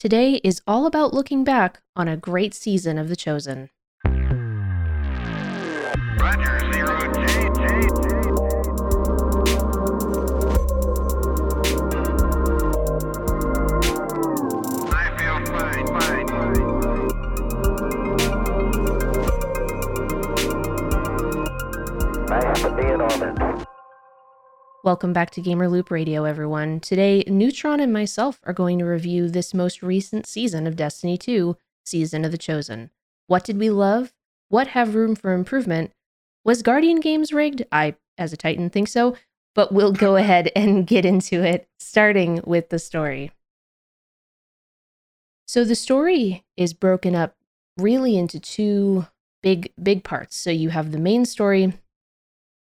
Today is all about looking back on a great season of The Chosen. Roger, zero to be in orbit. Welcome back to Gamer Loop Radio, everyone. Today, Neutron and myself are going to review this most recent season of Destiny 2, Season of the Chosen. What did we love? What have room for improvement? Was Guardian Games rigged? I, as a Titan, think so, but we'll go ahead and get into it, starting with the story. So, the story is broken up really into two big, big parts. So, you have the main story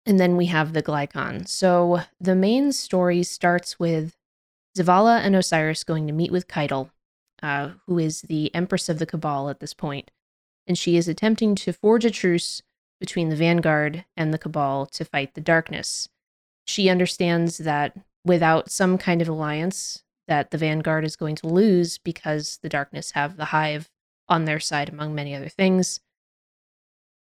and then we have the Glykon. So the main story starts with Zavala and Osiris going to meet with Caiatl, uh, who is the Empress of the Cabal at this point, and she is attempting to forge a truce between the Vanguard and the Cabal to fight the darkness. She understands that without some kind of alliance, that the Vanguard is going to lose because the darkness have the hive on their side, among many other things.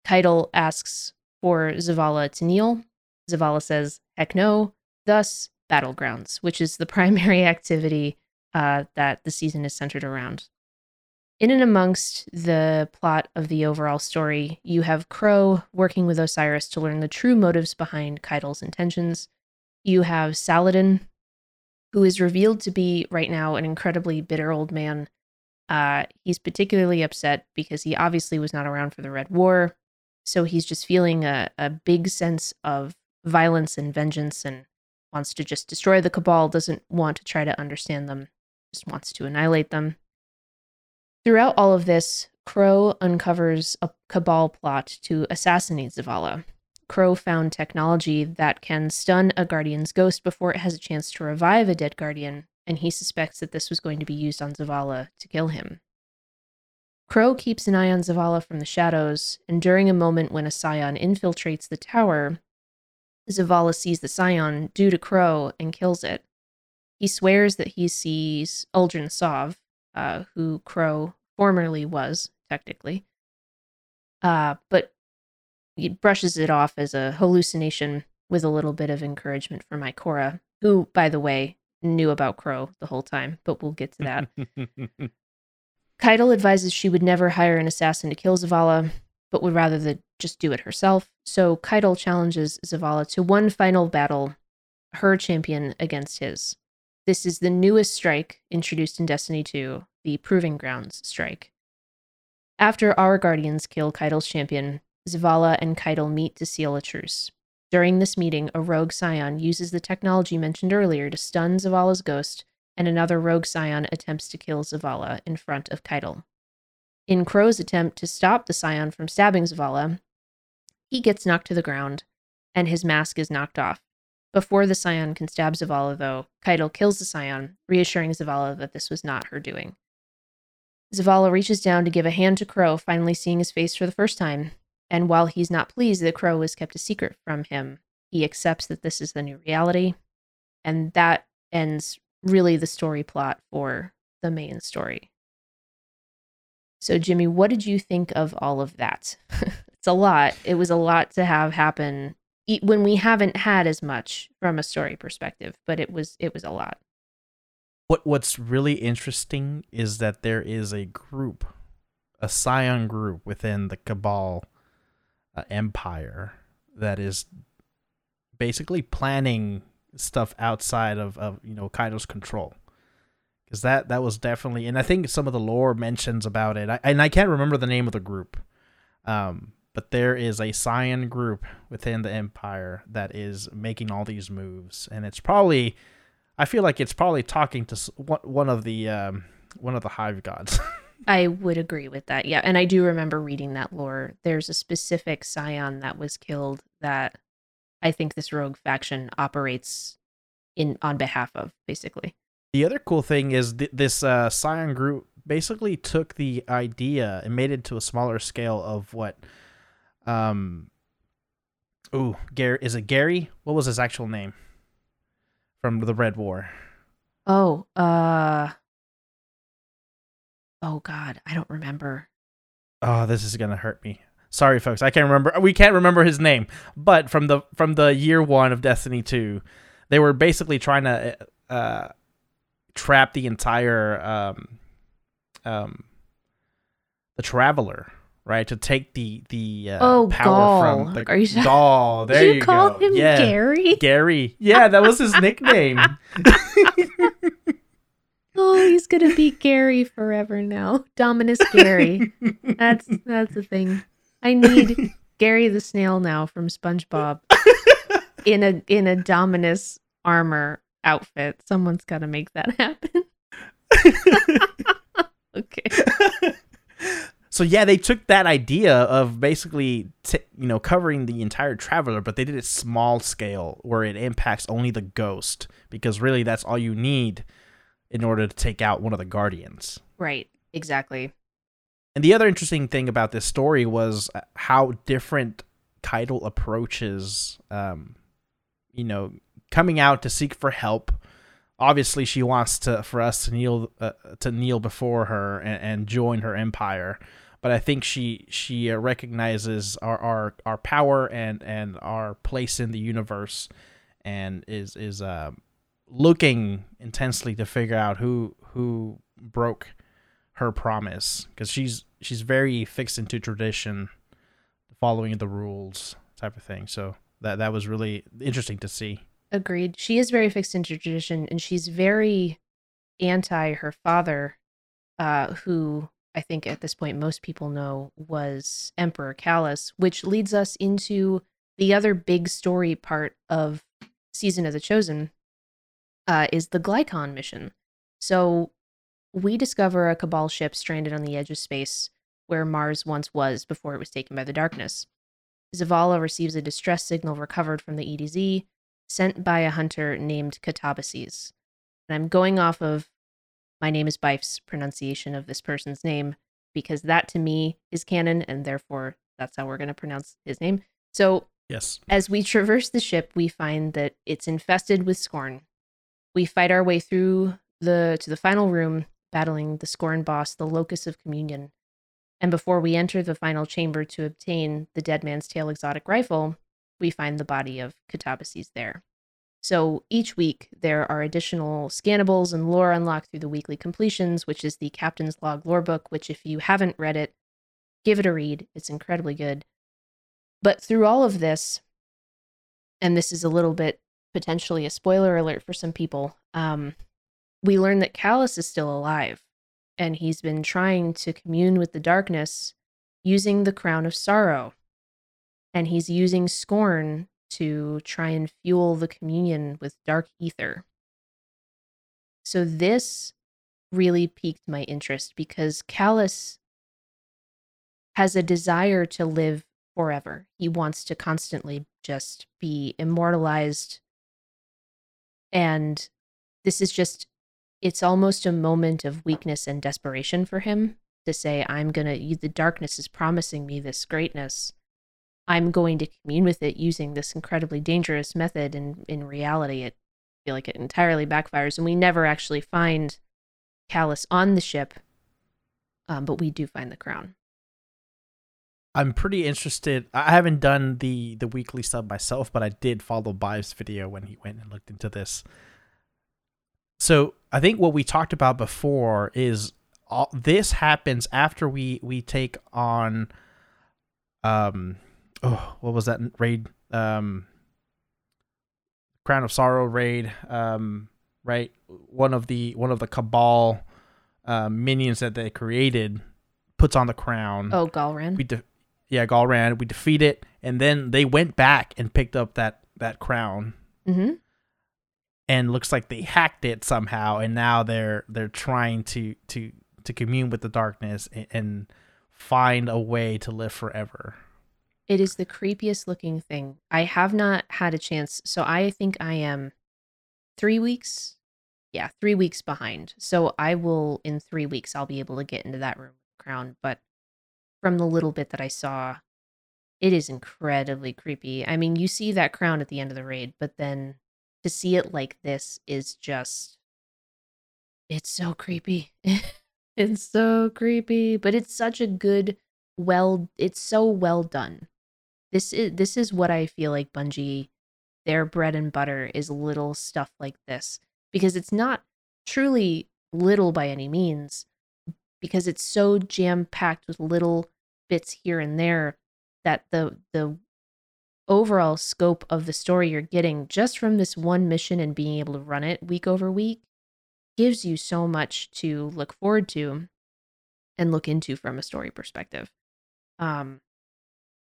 Caiatl asks for Zavala to kneel. Zavala says, heck no. Thus, Battlegrounds, which is the primary activity uh, that the season is centered around. In and amongst the plot of the overall story, you have Crow working with Osiris to learn the true motives behind Caiatl's intentions. You have Saladin, who is revealed to be right now an incredibly bitter old man. Uh, he's particularly upset because he obviously was not around for the Red War, so he's just feeling a, a big sense of violence and vengeance and wants to just destroy the cabal doesn't want to try to understand them just wants to annihilate them. Throughout all of this crow uncovers a cabal plot to assassinate zavala. Crow found technology that can stun a guardian's ghost before it has a chance to revive a dead guardian and he suspects that this was going to be used on zavala to kill him Crow keeps an eye on Zavala from the shadows, and during a moment when a scion infiltrates the tower, Zavala sees the scion due to Crow and kills it. He swears that he sees Uldren Sov, uh, who Crow formerly was, technically, uh, but he brushes it off as a hallucination with a little bit of encouragement from Ikora, who, by the way, knew about Crow the whole time, but we'll get to that. Caiatl advises she would never hire an assassin to kill Zavala, but would rather than just do it herself. So Caiatl challenges Zavala to one final battle, her champion against his. This is the newest strike introduced in Destiny 2, the Proving Grounds strike. After our guardians kill Caiatl's champion, Zavala and Caiatl meet to seal a truce. During this meeting, a rogue scion uses the technology mentioned earlier to stun Zavala's ghost and another rogue scion attempts to kill Zavala in front of Caiatl. In Crow's attempt to stop the scion from stabbing Zavala, he gets knocked to the ground, and his mask is knocked off. Before the scion can stab Zavala, though, Caiatl kills the scion, reassuring Zavala that this was not her doing. Zavala reaches down to give a hand to Crow, finally seeing his face for the first time, and while he's not pleased that Crow was kept a secret from him, he accepts that this is the new reality, and that ends really the story plot for the main story. So, Jimmy, what did you think of all of that? it's a lot. It was a lot to have happen when we haven't had as much from a story perspective, but it was it was a lot. What What's really interesting is that there is a group, a Scion group within the Cabal uh, Empire that is basically planning stuff outside of, of you know Caiatl's control. Because that that was definitely, and I think some of the lore mentions about it. I, and I can't remember the name of the group, um, but there is a Scion group within the Empire that is making all these moves, and it's probably, I feel like it's probably talking to one one of the um, one of the Hive gods. I would agree with that. Yeah, and I do remember reading that lore. There's a specific scion that was killed that I think this rogue faction operates in on behalf of, basically. The other cool thing is th- this uh, Scion group basically took the idea and made it to a smaller scale of what, um, ooh, Gary is it Gary? What was his actual name? From the Red War. Oh, uh oh god, I don't remember. Oh, this is gonna hurt me. Sorry, folks. I can't remember. We can't remember his name. But from the from the year one of Destiny two, they were basically trying to uh, trap the entire um, um, the traveler, right? To take the the uh, Oh, power Ghaul. from the Are you? Ghaul. There you, you, call him yeah. Gary? Gary. Yeah, that was his nickname. Oh, he's gonna be Gary forever now. Dominus Gary. That's that's the thing. I need Gary the snail now from SpongeBob in a in a Dominus armor outfit. Someone's got to make that happen. okay. so yeah, they took that idea of basically t- you know covering the entire traveler, but they did it small scale where it impacts only the ghost because really that's all you need in order to take out one of the guardians. Right. Exactly. And the other interesting thing about this story was uh, how different Caiatl approaches, um, you know, coming out to seek for help. Obviously, she wants to for us to kneel uh, to kneel before her and, and join her empire. But I think she she uh, recognizes our, our our power and and our place in the universe, and is is uh, looking intensely to figure out who who broke her promise because she's she's very fixed into tradition, following the rules type of thing. So that that was really interesting to see. Agreed. She is very fixed into tradition and she's very anti her father, uh, who I think at this point most people know was Emperor Calus, which leads us into the other big story part of Season of the Chosen, uh, is the Glykon mission. So we discover a Cabal ship stranded on the edge of space where Mars once was before it was taken by the darkness. Zavala receives a distress signal recovered from the EDZ sent by a hunter named Katabasis. And I'm going off of my name is Byf's pronunciation of this person's name because that to me is canon and therefore that's how we're going to pronounce his name. So Yes. as we traverse the ship, we find that it's infested with scorn. We fight our way through the to the final room, battling the scorn boss, the locus of communion. And before we enter the final chamber to obtain the Dead Man's Tale exotic rifle, we find the body of Katabasis there. So each week there are additional scannables and lore unlocked through the weekly completions, which is the Captain's Log lore book, which if you haven't read it, give it a read. It's incredibly good. But through all of this, and this is a little bit potentially a spoiler alert for some people, um, we learn that Calus is still alive, and he's been trying to commune with the darkness using the crown of sorrow. And he's using scorn to try and fuel the communion with dark ether. So this really piqued my interest because Calus has a desire to live forever. He wants to constantly just be immortalized. And this is just, it's almost a moment of weakness and desperation for him to say, I'm going to, the darkness is promising me this greatness. I'm going to commune with it using this incredibly dangerous method. And in reality, it I feel like it entirely backfires. And we never actually find Calus on the ship, um, but we do find the crown. I'm pretty interested. I haven't done the the weekly sub myself, but I did follow Byf's video when he went and looked into this. So I think what we talked about before is all, this happens after we we take on um oh what was that raid? Um Crown of Sorrow raid um right? One of the one of the Cabal uh, minions that they created puts on the crown. Oh, Gahlran. we de- yeah Gahlran. We defeat it and then they went back and picked up that that crown. Mm-hmm. And looks like they hacked it somehow and now they're they're trying to to to commune with the darkness and, and find a way to live forever It is the creepiest looking thing. I have not had a chance. So I think I am three weeks. Yeah, three weeks behind. So I will, in three weeks, I'll be able to get into that room crown. But from the little bit that I saw, it is incredibly creepy. I mean, you see that crown at the end of the raid, but then to see it like this is just, it's so creepy. It's so creepy, but it's such a good well it's so well done. This is this is what I feel like Bungie their bread and butter is little stuff like this because it's not truly little by any means because it's so jam packed with little bits here and there that the the overall scope of the story you're getting just from this one mission and being able to run it week over week gives you so much to look forward to and look into from a story perspective. Um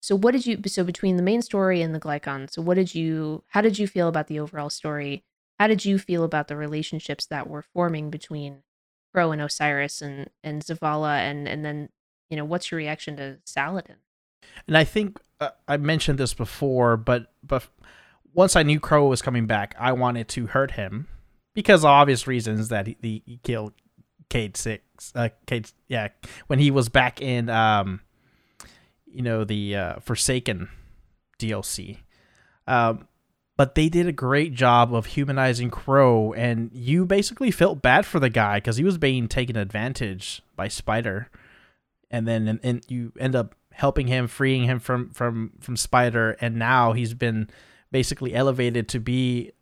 so what did you so between the main story and the Glykon, so what did you how did you feel about the overall story? How did you feel about the relationships that were forming between Crow and Osiris and and Zavala and and then you know what's your reaction to Saladin? And I think uh, I mentioned this before, but but once I knew Crow was coming back, I wanted to hurt him because of obvious reasons that he, he, he killed Cayde Six. Uh, Cayde, yeah, when he was back in um, you know, the uh, Forsaken DLC. Um, but they did a great job of humanizing Crow, and you basically felt bad for the guy because he was being taken advantage by Spider, and then and, and you end up helping him, freeing him from from from Spider, and now he's been basically elevated to be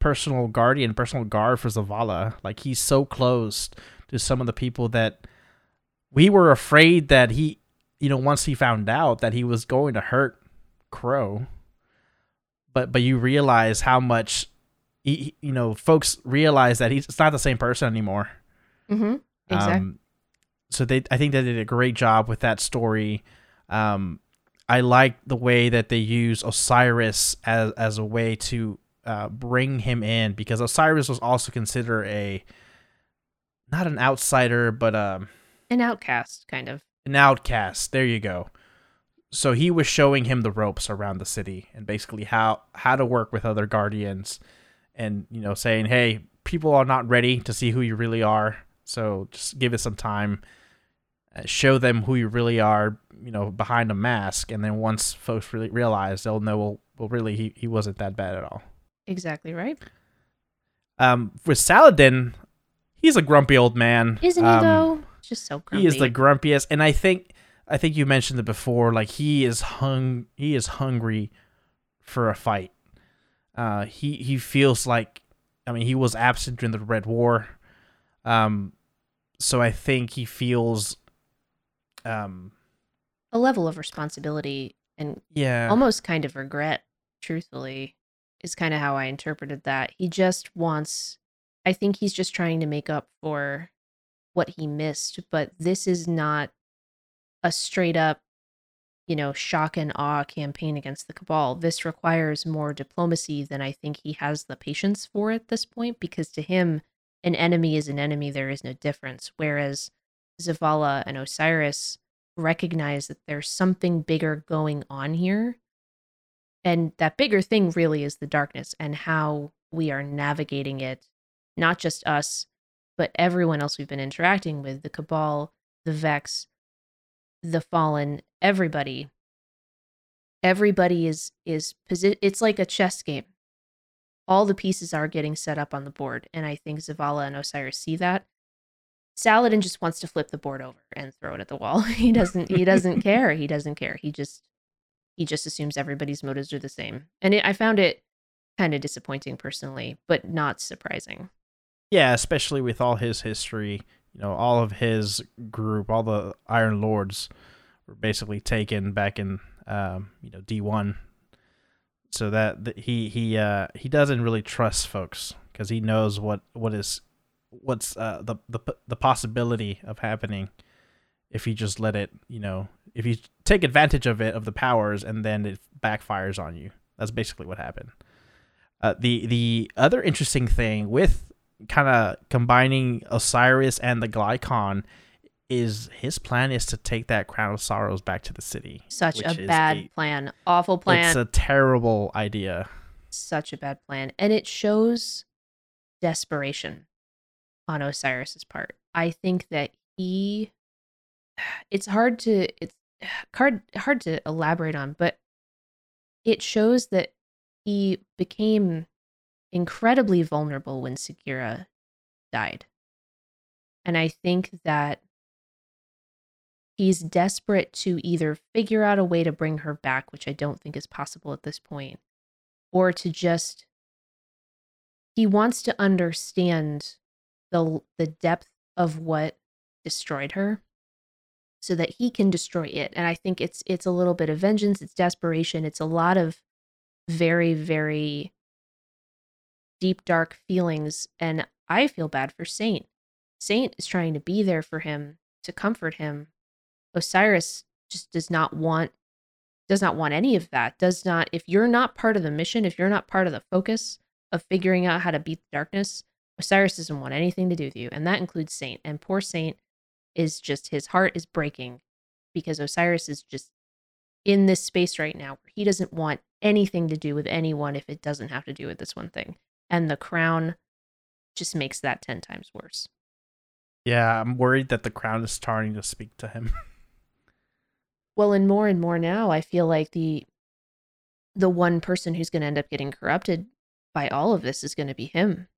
personal guardian, personal guard for Zavala. Like he's so close to some of the people that we were afraid that he, you know, once he found out that he was going to hurt Crow. But but you realize how much, he, you know, folks realize that he's it's not the same person anymore. Mm-hmm. Exactly. Um, so they, I think they did a great job with that story. Um, I like the way that they use Osiris as as a way to uh, bring him in because Osiris was also considered a not an outsider, but um, An outcast, kind of. an outcast. There you go. So he was showing him the ropes around the city and basically how how to work with other guardians, and you know saying, hey, people are not ready to see who you really are, so just give it some time. Uh, show them who you really are, you know, behind a mask, and then once folks really realize, they'll know, well, well, really, he, he wasn't that bad at all. Exactly right. Um, with Saladin, he's a grumpy old man. Isn't he Um, though? Just so grumpy. He is the grumpiest, and I think I think you mentioned it before. Like he is hung, he is hungry for a fight. Uh, he he feels like, I mean, he was absent during the Red War, um, so I think he feels, um, a level of responsibility and yeah, almost kind of regret, truthfully, is kind of how I interpreted that. He just wants, I think he's just trying to make up for what he missed, but this is not a straight up, you know, shock and awe campaign against the Cabal. This requires more diplomacy than I think he has the patience for at this point, because to him, an enemy is an enemy, there is no difference. Whereas Zavala and Osiris recognize that there's something bigger going on here. And that bigger thing really is the darkness and how we are navigating it, not just us, but everyone else we've been interacting with the Cabal, the Vex, the Fallen, everybody. Everybody is is posi- it's like a chess game. All the pieces are getting set up on the board, and I think Zavala and Osiris see that. Saladin just wants to flip the board over and throw it at the wall. he doesn't he doesn't care. He doesn't care. He just he just assumes everybody's motives are the same. And it, I found it kind of disappointing personally, but not surprising. yeah, especially with all his history. You know, all of his group, all the Iron Lords, were basically taken back in, um, you know, D one. So that, that he he uh, he doesn't really trust folks because he knows what what is what's uh, the the the possibility of happening if you just let it. You know, if you take advantage of it of the powers and then it backfires on you. That's basically what happened. Uh, the the other interesting thing with kind of combining Osiris and the Glykon is his plan is to take that crown of sorrows back to the city. Such a bad a- plan. Awful plan. It's a terrible idea. Such a bad plan. And it shows desperation on Osiris's part. I think that he it's hard to it's hard hard to elaborate on, but it shows that he became incredibly vulnerable when Sagira died. And I think that he's desperate to either figure out a way to bring her back, which I don't think is possible at this point, or to just he wants to understand the the depth of what destroyed her so that he can destroy it. And I think it's it's a little bit of vengeance, it's desperation, it's a lot of very very deep dark feelings and I feel bad for Saint. Saint is trying to be there for him to comfort him. Osiris just does not want does not want any of that. Does not if you're not part of the mission, if you're not part of the focus of figuring out how to beat the darkness, Osiris doesn't want anything to do with you, and that includes Saint. And poor Saint is just his heart is breaking because Osiris is just in this space right now where he doesn't want anything to do with anyone if it doesn't have to do with this one thing. And the crown just makes that 10 times worse. Yeah, I'm worried that the crown is starting to speak to him. Well, and more and more now, I feel like the the one person who's going to end up getting corrupted by all of this is going to be him.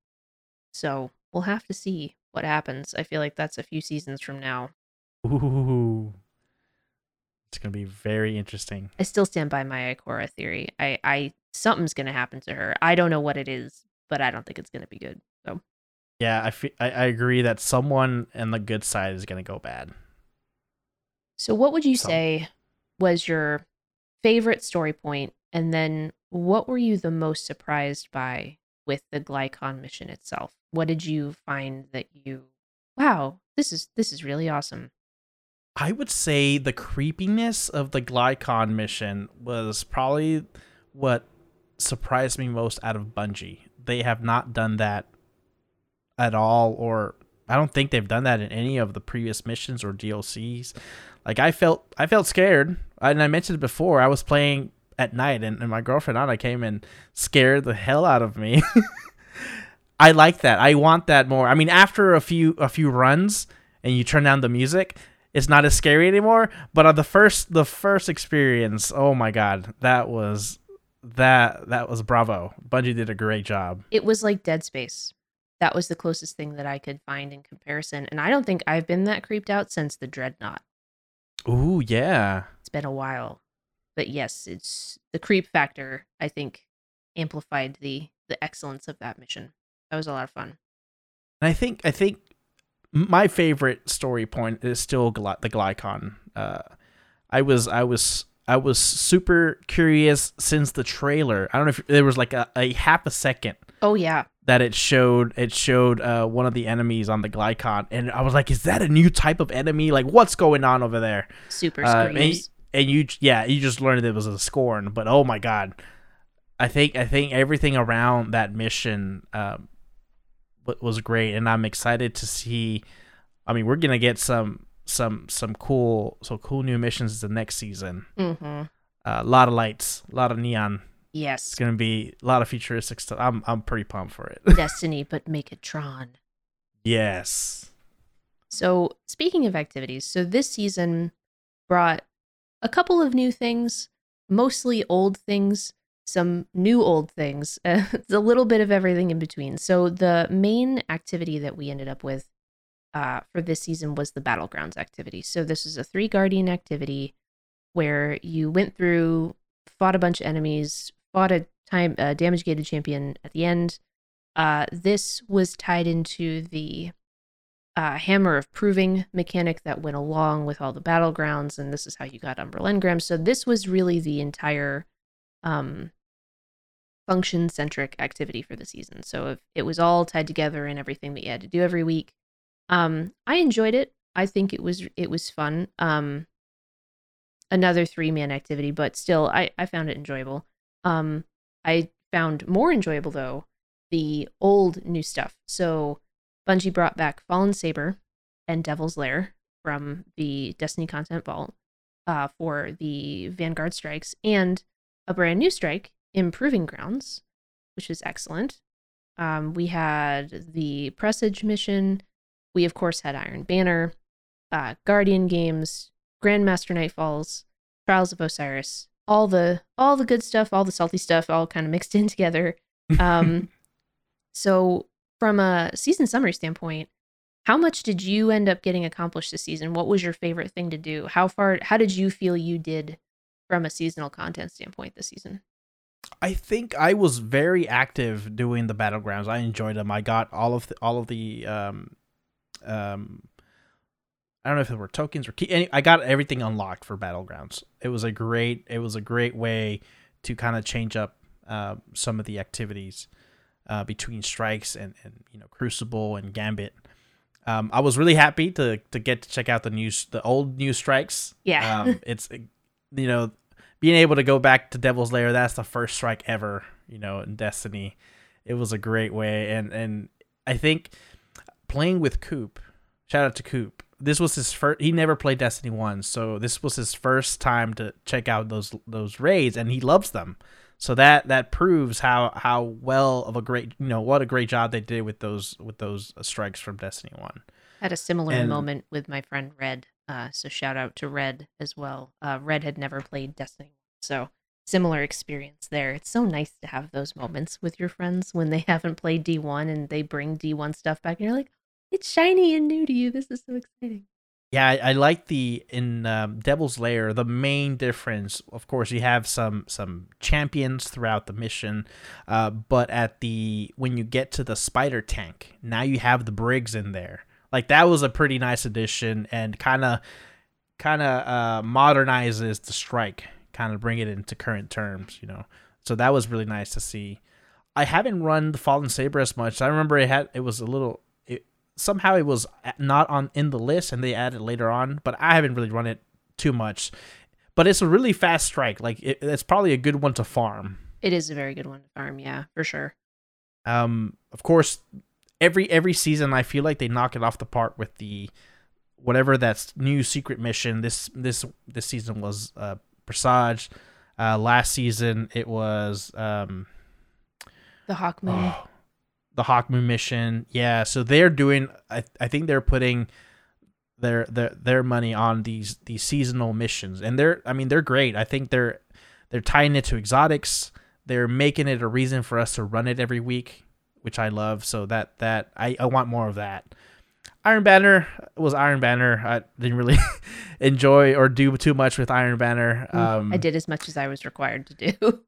So, we'll have to see what happens. I feel like that's a few seasons from now. Ooh. It's going to be very interesting. I still stand by my Ikora theory. I, I something's gonna happen to her. I don't know what it is, but I don't think it's gonna be good. So Yeah, I, fe- I, I agree that someone on the good side is going to go bad. so what would you Some- say was your favorite story point? And then what were you the most surprised by with the Glykon mission itself? What did you find that you wow, this is this is really awesome. I would say the creepiness of the Glykon mission was probably what surprised me most out of Bungie. They have not done that at all, or I don't think they've done that in any of the previous missions or DLCs. Like I felt, I felt scared, and I mentioned before. I was playing at night, and, and my girlfriend Anna came and scared the hell out of me. I like that. I want that more. I mean, after a few a few runs, and you turn down the music, it's not as scary anymore. But on the first the first experience, oh my god, that was that that was bravo. Bungie did a great job. It was like Dead Space. That was the closest thing that I could find in comparison. And I don't think I've been that creeped out since the Dreadnought. Ooh, yeah. It's been a while. But yes, it's the creep factor, I think, amplified the the excellence of that mission. That was a lot of fun. And I think I think my favorite story point is still Gly- the Glykon. Uh, I was I was I was super curious since the trailer. I don't know if there was like a, a half a second Oh yeah. that it showed it showed uh, one of the enemies on the Glykon, and I was like, "Is that a new type of enemy? Like, what's going on over there?" Super Uh, and, screams. and you, yeah, you just learned that it was a scorn, but oh my god, I think I think everything around that mission um, was great, and I'm excited to see. I mean, we're gonna get some some some cool so cool new missions the next season. mm-hmm. Uh, a lot of lights, a lot of neon. Yes, it's gonna be a lot of futuristic stuff. I'm I'm pretty pumped for it. Destiny, but make it Tron. yes. So, speaking of activities, so this season brought a couple of new things, mostly old things, some new old things. it's a little bit of everything in between. So, the main activity that we ended up with uh, for this season was the Battlegrounds activity. So, this is a three Guardian activity where you went through, fought a bunch of enemies, fought a time uh, damage gated champion at the end. Uh, this was tied into the uh, hammer of proving mechanic that went along with all the battlegrounds, and this is how you got Umbral Engram. So this was really the entire um, function centric activity for the season. So if it was all tied together in everything that you had to do every week. Um, I enjoyed it. I think it was it was fun. Um, another three man activity, but still, I I found it enjoyable. Um, I found more enjoyable though the old new stuff. So Bungie brought back Fallen Saber and Devil's Lair from the Destiny Content Vault uh, for the Vanguard strikes, and a brand new strike, Improving Grounds, which is excellent. Um, we had the Presage mission. We, of course, had Iron Banner, uh, Guardian Games, Grandmaster Nightfalls, Trials of Osiris, all the all the good stuff, all the salty stuff, all kind of mixed in together. Um, so from a season summary standpoint, How much did you end up getting accomplished this season? What was your favorite thing to do? How far how did you feel you did from a seasonal content standpoint this season? I think I was very active doing the battlegrounds. I enjoyed them. I got all of the, all of the um um I don't know if it were tokens or key. Any, I got everything unlocked for battlegrounds. It was a great it was a great way to kind of change up uh, some of the activities uh, between strikes and, and you know Crucible and Gambit. Um, I was really happy to to get to check out the news the old new strikes. Yeah. Um, it's you know being able to go back to Devil's Lair. That's the first strike ever. You know in Destiny. It was a great way, and and I think playing with Coop. Shout out to Coop. This was his first. He never played Destiny one, so this was his first time to check out those those raids, and he loves them. So that that proves how how well of a great you know what a great job they did with those with those strikes from Destiny one. had a similar And- moment with my friend Red. Uh, so shout out to Red as well. Uh, Red had never played Destiny, so similar experience there. It's so nice to have those moments with your friends when they haven't played D1 and they bring D1 stuff back, and you're like, it's shiny and new to you. This is so exciting. Yeah, I, I like the in um, Devil's Lair. The main difference, of course, you have some some champions throughout the mission, uh, but at the when you get to the spider tank, now you have the Brigs in there. Like that was a pretty nice addition, and kind of kind of uh, modernizes the strike, kind of bring it into current terms, you know. So that was really nice to see. I haven't run the Fallen Saber as much. I remember it had it was a little it, somehow it was not on in the list and they added later on, but I haven't really run it too much. But it's a really fast strike. Like it, it's probably a good one to farm. It is a very good one to farm, yeah, for sure. Um, of course, every every season I feel like they knock it off the park with the whatever that's new secret mission. This this this season was uh Presage. Uh, last season it was um The Hawk Moon. the Hawk Moon mission. Yeah, so they're doing. I I think they're putting their their their money on these these seasonal missions, and they're. I mean, they're great. I think they're they're tying it to exotics. They're making it a reason for us to run it every week, which I love. So that that I I want more of that. Iron Banner was Iron Banner. I didn't really enjoy or do too much with Iron Banner. Um, I did as much as I was required to do.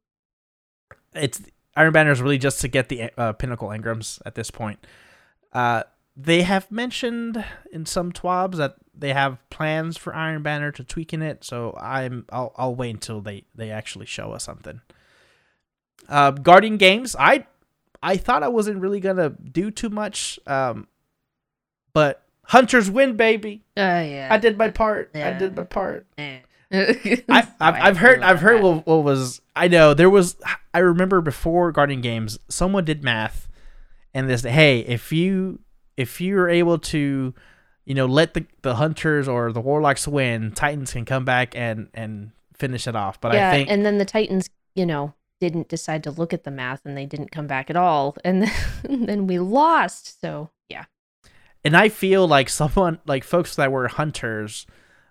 it's Iron Banner is really just to get the uh, pinnacle engrams at this point. Uh, they have mentioned in some twabs that they have plans for Iron Banner to tweaking it, so I'm I'll I'll wait until they they actually show us something. Uh, Guardian Games, I I thought I wasn't really gonna do too much, um, but Hunters win, baby! Uh, yeah. I did my part. I did my part. I've, I've, I've heard I've heard what, what was I know there was I remember before Guardian Games someone did math and this hey if you if you're able to you know let the the hunters or the warlocks win Titans can come back and and finish it off but yeah, I think and then the Titans, you know, didn't decide to look at the math and they didn't come back at all. And then, and then we lost. So, yeah. and I feel like someone like folks that were hunters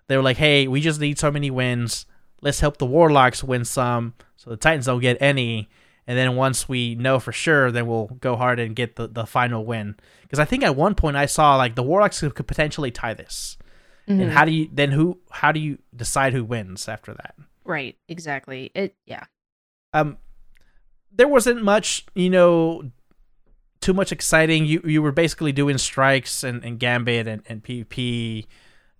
they were like hey we just need so many wins let's help the warlocks win some so the Titans don't get any and then once we know for sure then we'll go hard and get the, the final win because i think at one point i saw like the warlocks could, could potentially tie this Mhm. and how do you then who how do you decide who wins after that right. Exactly. It, yeah. um there wasn't much you know too much exciting you you were basically doing strikes and, and gambit and, and pvp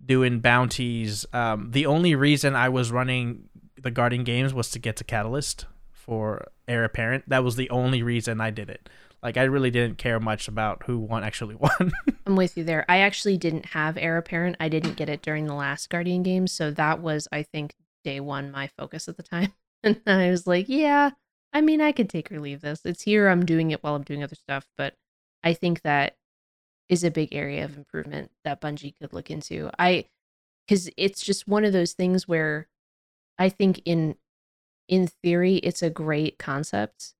doing bounties um the only reason i was running the guardian games was to get to catalyst for heir apparent that was the only reason i did it like i really didn't care much about who won actually won I'm with you there. I actually didn't have Heir Apparent. I didn't get it during the last Guardian game. So that was, I think, day one, my focus at the time. And I was like, yeah, I mean, I could take or leave this. It's here. I'm doing it while I'm doing other stuff. But I think that is a big area of improvement that Bungie could look into. I, because it's just one of those things where I think in, in theory, it's a great concept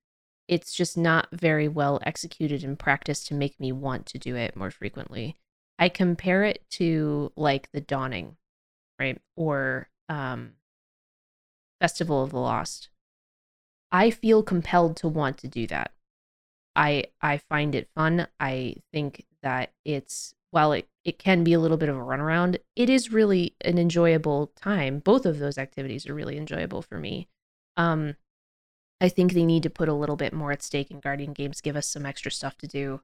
it's just not very well executed in practice to make me want to do it more frequently. I compare it to like the dawning, right? Or um Festival of the Lost. I feel compelled to want to do that. I I find it fun. I think that it's while it, it can be a little bit of a runaround, it is really an enjoyable time. Both of those activities are really enjoyable for me. Um, I think they need to put a little bit more at stake in Guardian Games, give us some extra stuff to do.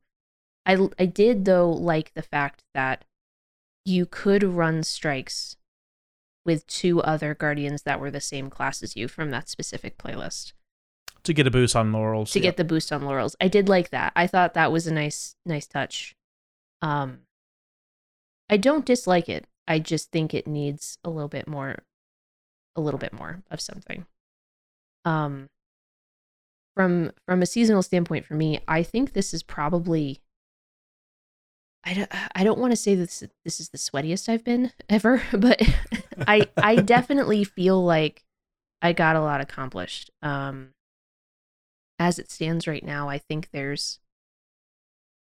I, I did, though, like the fact that you could run strikes with two other Guardians that were the same class as you from that specific playlist to get a boost on laurels. to Yep. get the boost on laurels. I did like that. I thought that was a nice nice touch. Um I don't dislike it. I just think it needs a little bit more a little bit more of something. Um from from a seasonal standpoint for me, I think this is probably I don't, I don't want to say this this is the sweatiest I've been ever, but I I definitely feel like I got a lot accomplished. Um as it stands right now, I think there's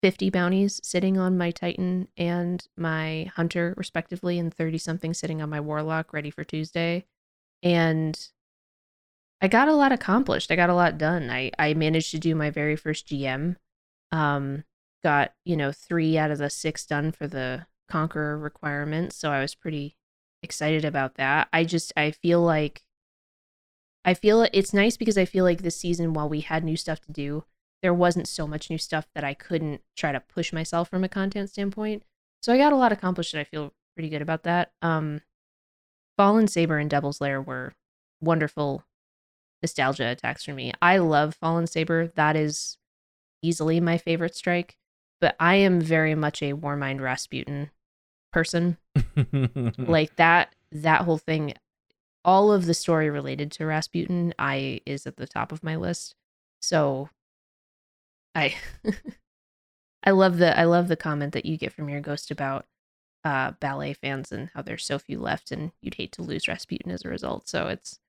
50 bounties sitting on my Titan and my Hunter, respectively, and 30 something sitting on my Warlock ready for Tuesday. And I got a lot accomplished. I got a lot done. I, I managed to do my very first GM. Um, got, you know, three out of the six done for the Conqueror requirements. So I was pretty excited about that. I just, I feel like I feel it's nice because I feel like this season, while we had new stuff to do, there wasn't so much new stuff that I couldn't try to push myself from a content standpoint. So I got a lot accomplished, and I feel pretty good about that. Um, Fallen Saber and Devil's Lair were wonderful nostalgia attacks for me. I love Fallen Saber. That is easily my favorite strike. But I am very much a Warmind Rasputin person like that that whole thing all of the story related to Rasputin I is at the top of my list. So I I love the I love the comment that you get from your ghost about uh ballet fans and how there's so few left and you'd hate to lose Rasputin as a result. So it's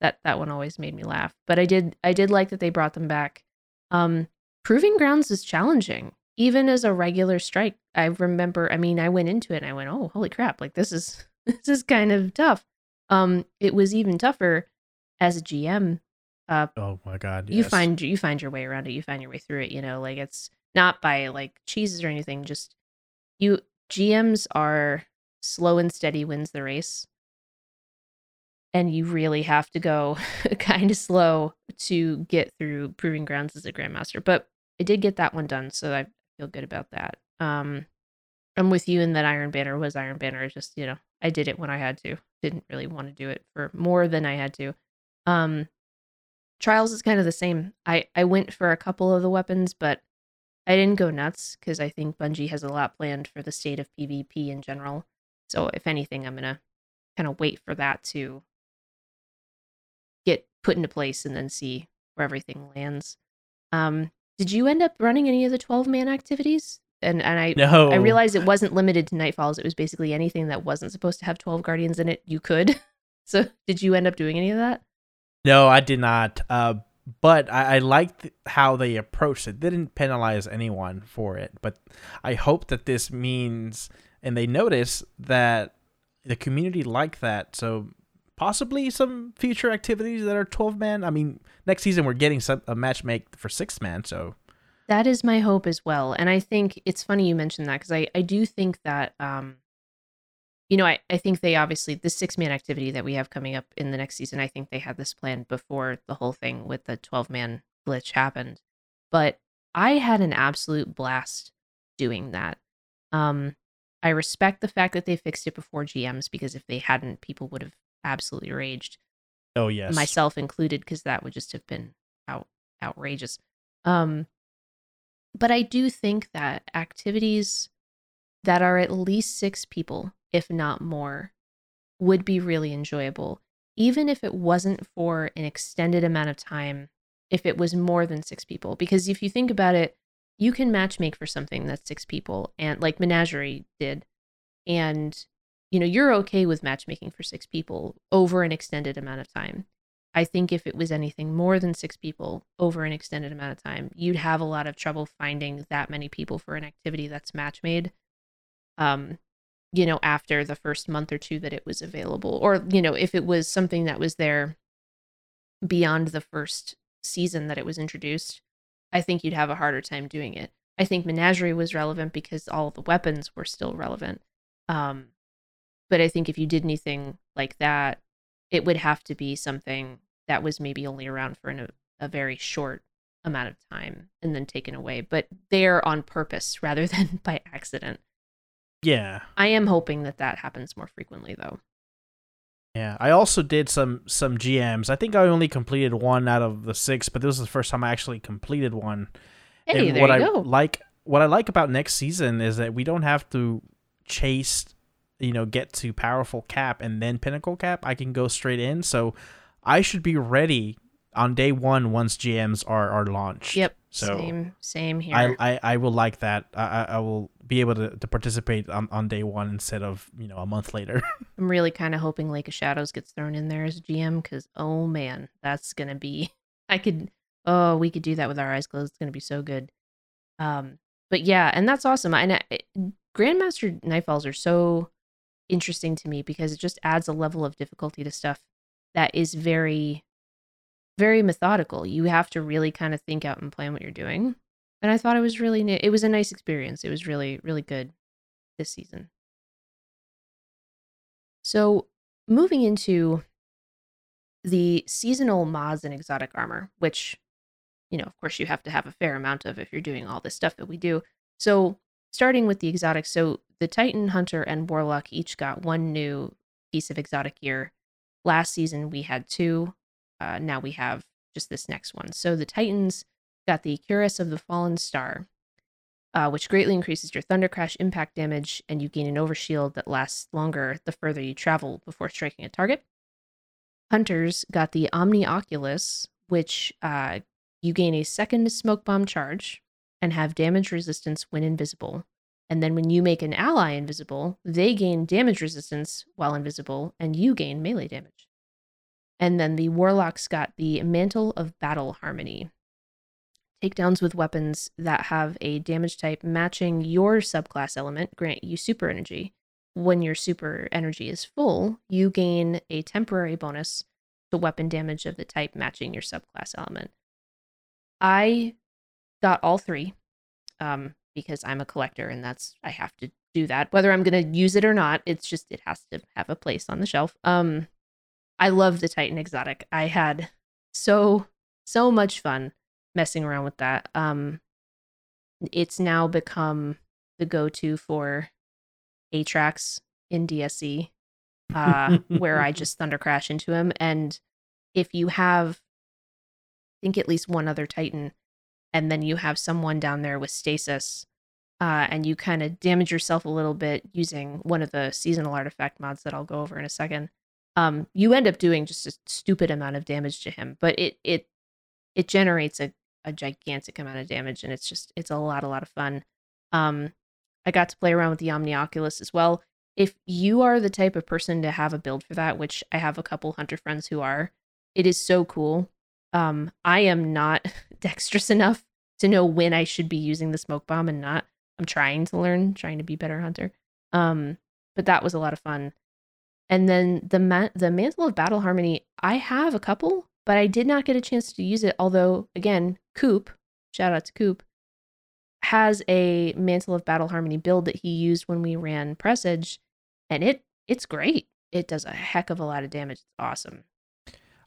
that that one always made me laugh. But I did I did like that they brought them back. Um Proving Grounds is challenging. Even as a regular strike, I remember I mean I went into it and I went, "Oh, holy crap, like this is this is kind of tough." Um it was even tougher as a GM. Uh oh my god. you find you find your way around it you find your way through it you know like it's not by like cheeses or anything just you gms are slow and steady wins the race and you really have to go kind of slow to get through proving grounds as a grandmaster but i did get that one done so i feel good about that um i'm with you in that iron banner was iron banner just you know i did it when i had to didn't really want to do it for more than i had to um Trials is kind of the same. I I went for a couple of the weapons, but I didn't go nuts because I think Bungie has a lot planned for the state of PvP in general. So if anything, I'm gonna kind of wait for that to get put into place and then see where everything lands. Um, did you end up running any of the 12 man activities? And and I No. I realized it wasn't limited to Nightfalls. It was basically anything that wasn't supposed to have 12 guardians in it, you could. So did you end up doing any of that? No, I did not. Uh, but I, I liked how they approached it. They didn't penalize anyone for it, but I hope that this means and they notice that the community like that. So possibly some future activities that are twelve man. I mean, next season we're getting some a match make for six man. So That is my hope as well. And I think it's funny you mentioned that because I, I do think that, um, you know, I, I think they obviously, the six man activity that we have coming up in the next season, I think they had this planned before the whole thing with the 12 man glitch happened. But I had an absolute blast doing that. Um, I respect the fact that they fixed it before GMs because if they hadn't, people would have absolutely raged oh yes, myself included because that would just have been out outrageous um but i do think that activities that are at least six people if not more would be really enjoyable even if it wasn't for an extended amount of time if it was more than six people. Because if you think about it you can matchmake for something that's six people and like menagerie did and you know you're okay with matchmaking for six people over an extended amount of time i think if it was anything more than six people over an extended amount of time you'd have a lot of trouble finding that many people for an activity that's match made um you know after the first month or two that it was available or you know if it was something that was there beyond the first season that it was introduced i think you'd have a harder time doing it I think Menagerie was relevant because all the weapons were still relevant. Um, but I think if you did anything like that, it would have to be something that was maybe only around for an, a very short amount of time and then taken away. But they're on purpose rather than by accident. Yeah. I am hoping that that happens more frequently, though. Yeah, I also did some some GMs. I think I only completed one out of the six, but this was the first time I actually completed one. Hey, and there what you I go. like what I like about next season is that we don't have to chase, you know, get to powerful cap and then pinnacle cap. I can go straight in, so I should be ready on day one once GMs are are launched. Yep. So same, same here. I, I I will like that. I I, will be able to, to participate on, on day one instead of you know a month later. I'm really kind of hoping Lake of Shadows gets thrown in there as a GM because oh man, that's gonna be. I could. Oh, we could do that with our eyes closed. It's gonna be so good. Um, but yeah, and that's awesome. And I, Grandmaster Nightfalls are so interesting to me because it just adds a level of difficulty to stuff that is very, very methodical. You have to really kind of think out and plan what you're doing. And I thought it was really, it was a nice experience. It was really, really good this season. So, moving into the seasonal mods and exotic armor, which, you know, of course, you have to have a fair amount of if you're doing all this stuff that we do. So, starting with the exotics, so the Titan, Hunter, and Warlock each got one new piece of exotic gear. Last season, we had two. Uh, now we have just this next one. So, the Titans got the Cuirass of the Fallen Star, uh, which greatly increases your Thunder Crash impact damage, and you gain an overshield that lasts longer the further you travel before striking a target. Hunters got the Omni Oculus, which uh, you gain a second smoke bomb charge and have damage resistance when invisible. And then when you make an ally invisible, they gain damage resistance while invisible, and you gain melee damage. And then the Warlocks got the Mantle of Battle Harmony, takedowns with weapons that have a damage type matching your subclass element grant you super energy. When your super energy is full, you gain a temporary bonus to weapon damage of the type matching your subclass element. I got all three um, because I'm a collector and that's I have to do that. Whether I'm going to use it or not, it's just it has to have a place on the shelf. Um, I love the Titan exotic. I had so so much fun messing around with that. Um, it's now become the go-to for Atraks in DSC, uh, where I just thunder crash into him. And if you have, I think at least one other Titan, and then you have someone down there with stasis, uh, and you kind of damage yourself a little bit using one of the seasonal artifact mods that I'll go over in a second. Um, you end up doing just a stupid amount of damage to him, but it it it generates a, a gigantic amount of damage, and it's just it's a lot a lot of fun. Um, I got to play around with the Omni Oculus as well. If you are the type of person to have a build for that, which I have a couple hunter friends who are, it is so cool. Um, I am not dexterous enough to know when I should be using the smoke bomb and not. I'm trying to learn, trying to be better hunter. Um, but that was a lot of fun. And then the ma- the mantle of battle harmony, I have a couple, but I did not get a chance to use it. Although, again, Coop, shout out to Coop, has a mantle of battle harmony build that he used when we ran presage, and it it's great. It does a heck of a lot of damage. It's awesome.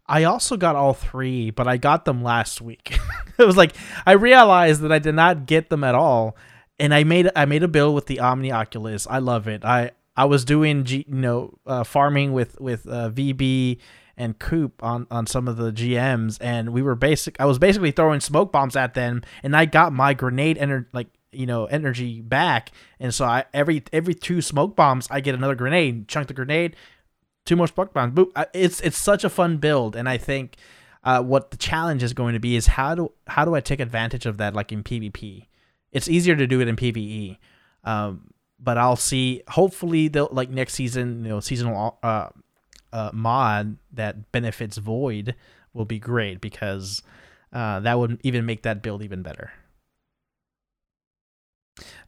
I also got all three, but I got them last week. it was like I realized that I did not get them at all, and I made I made a build with the Omni Oculus. I love it. I I was doing G, you know uh, farming with with uh, VB and Coop on on some of the GMs, and we were basic. I was basically throwing smoke bombs at them, and I got my grenade ener- like you know energy back, and so I every every two smoke bombs I get another grenade. Chunk the grenade, two more smoke bombs. Boop. It's it's such a fun build, and I think uh, what the challenge is going to be is how do how do I take advantage of that like in PvP? It's easier to do it in PvE. Um, but I'll see. Hopefully, they'll like next season. You know, seasonal uh, uh, mod that benefits Void will be great because uh, that would even make that build even better.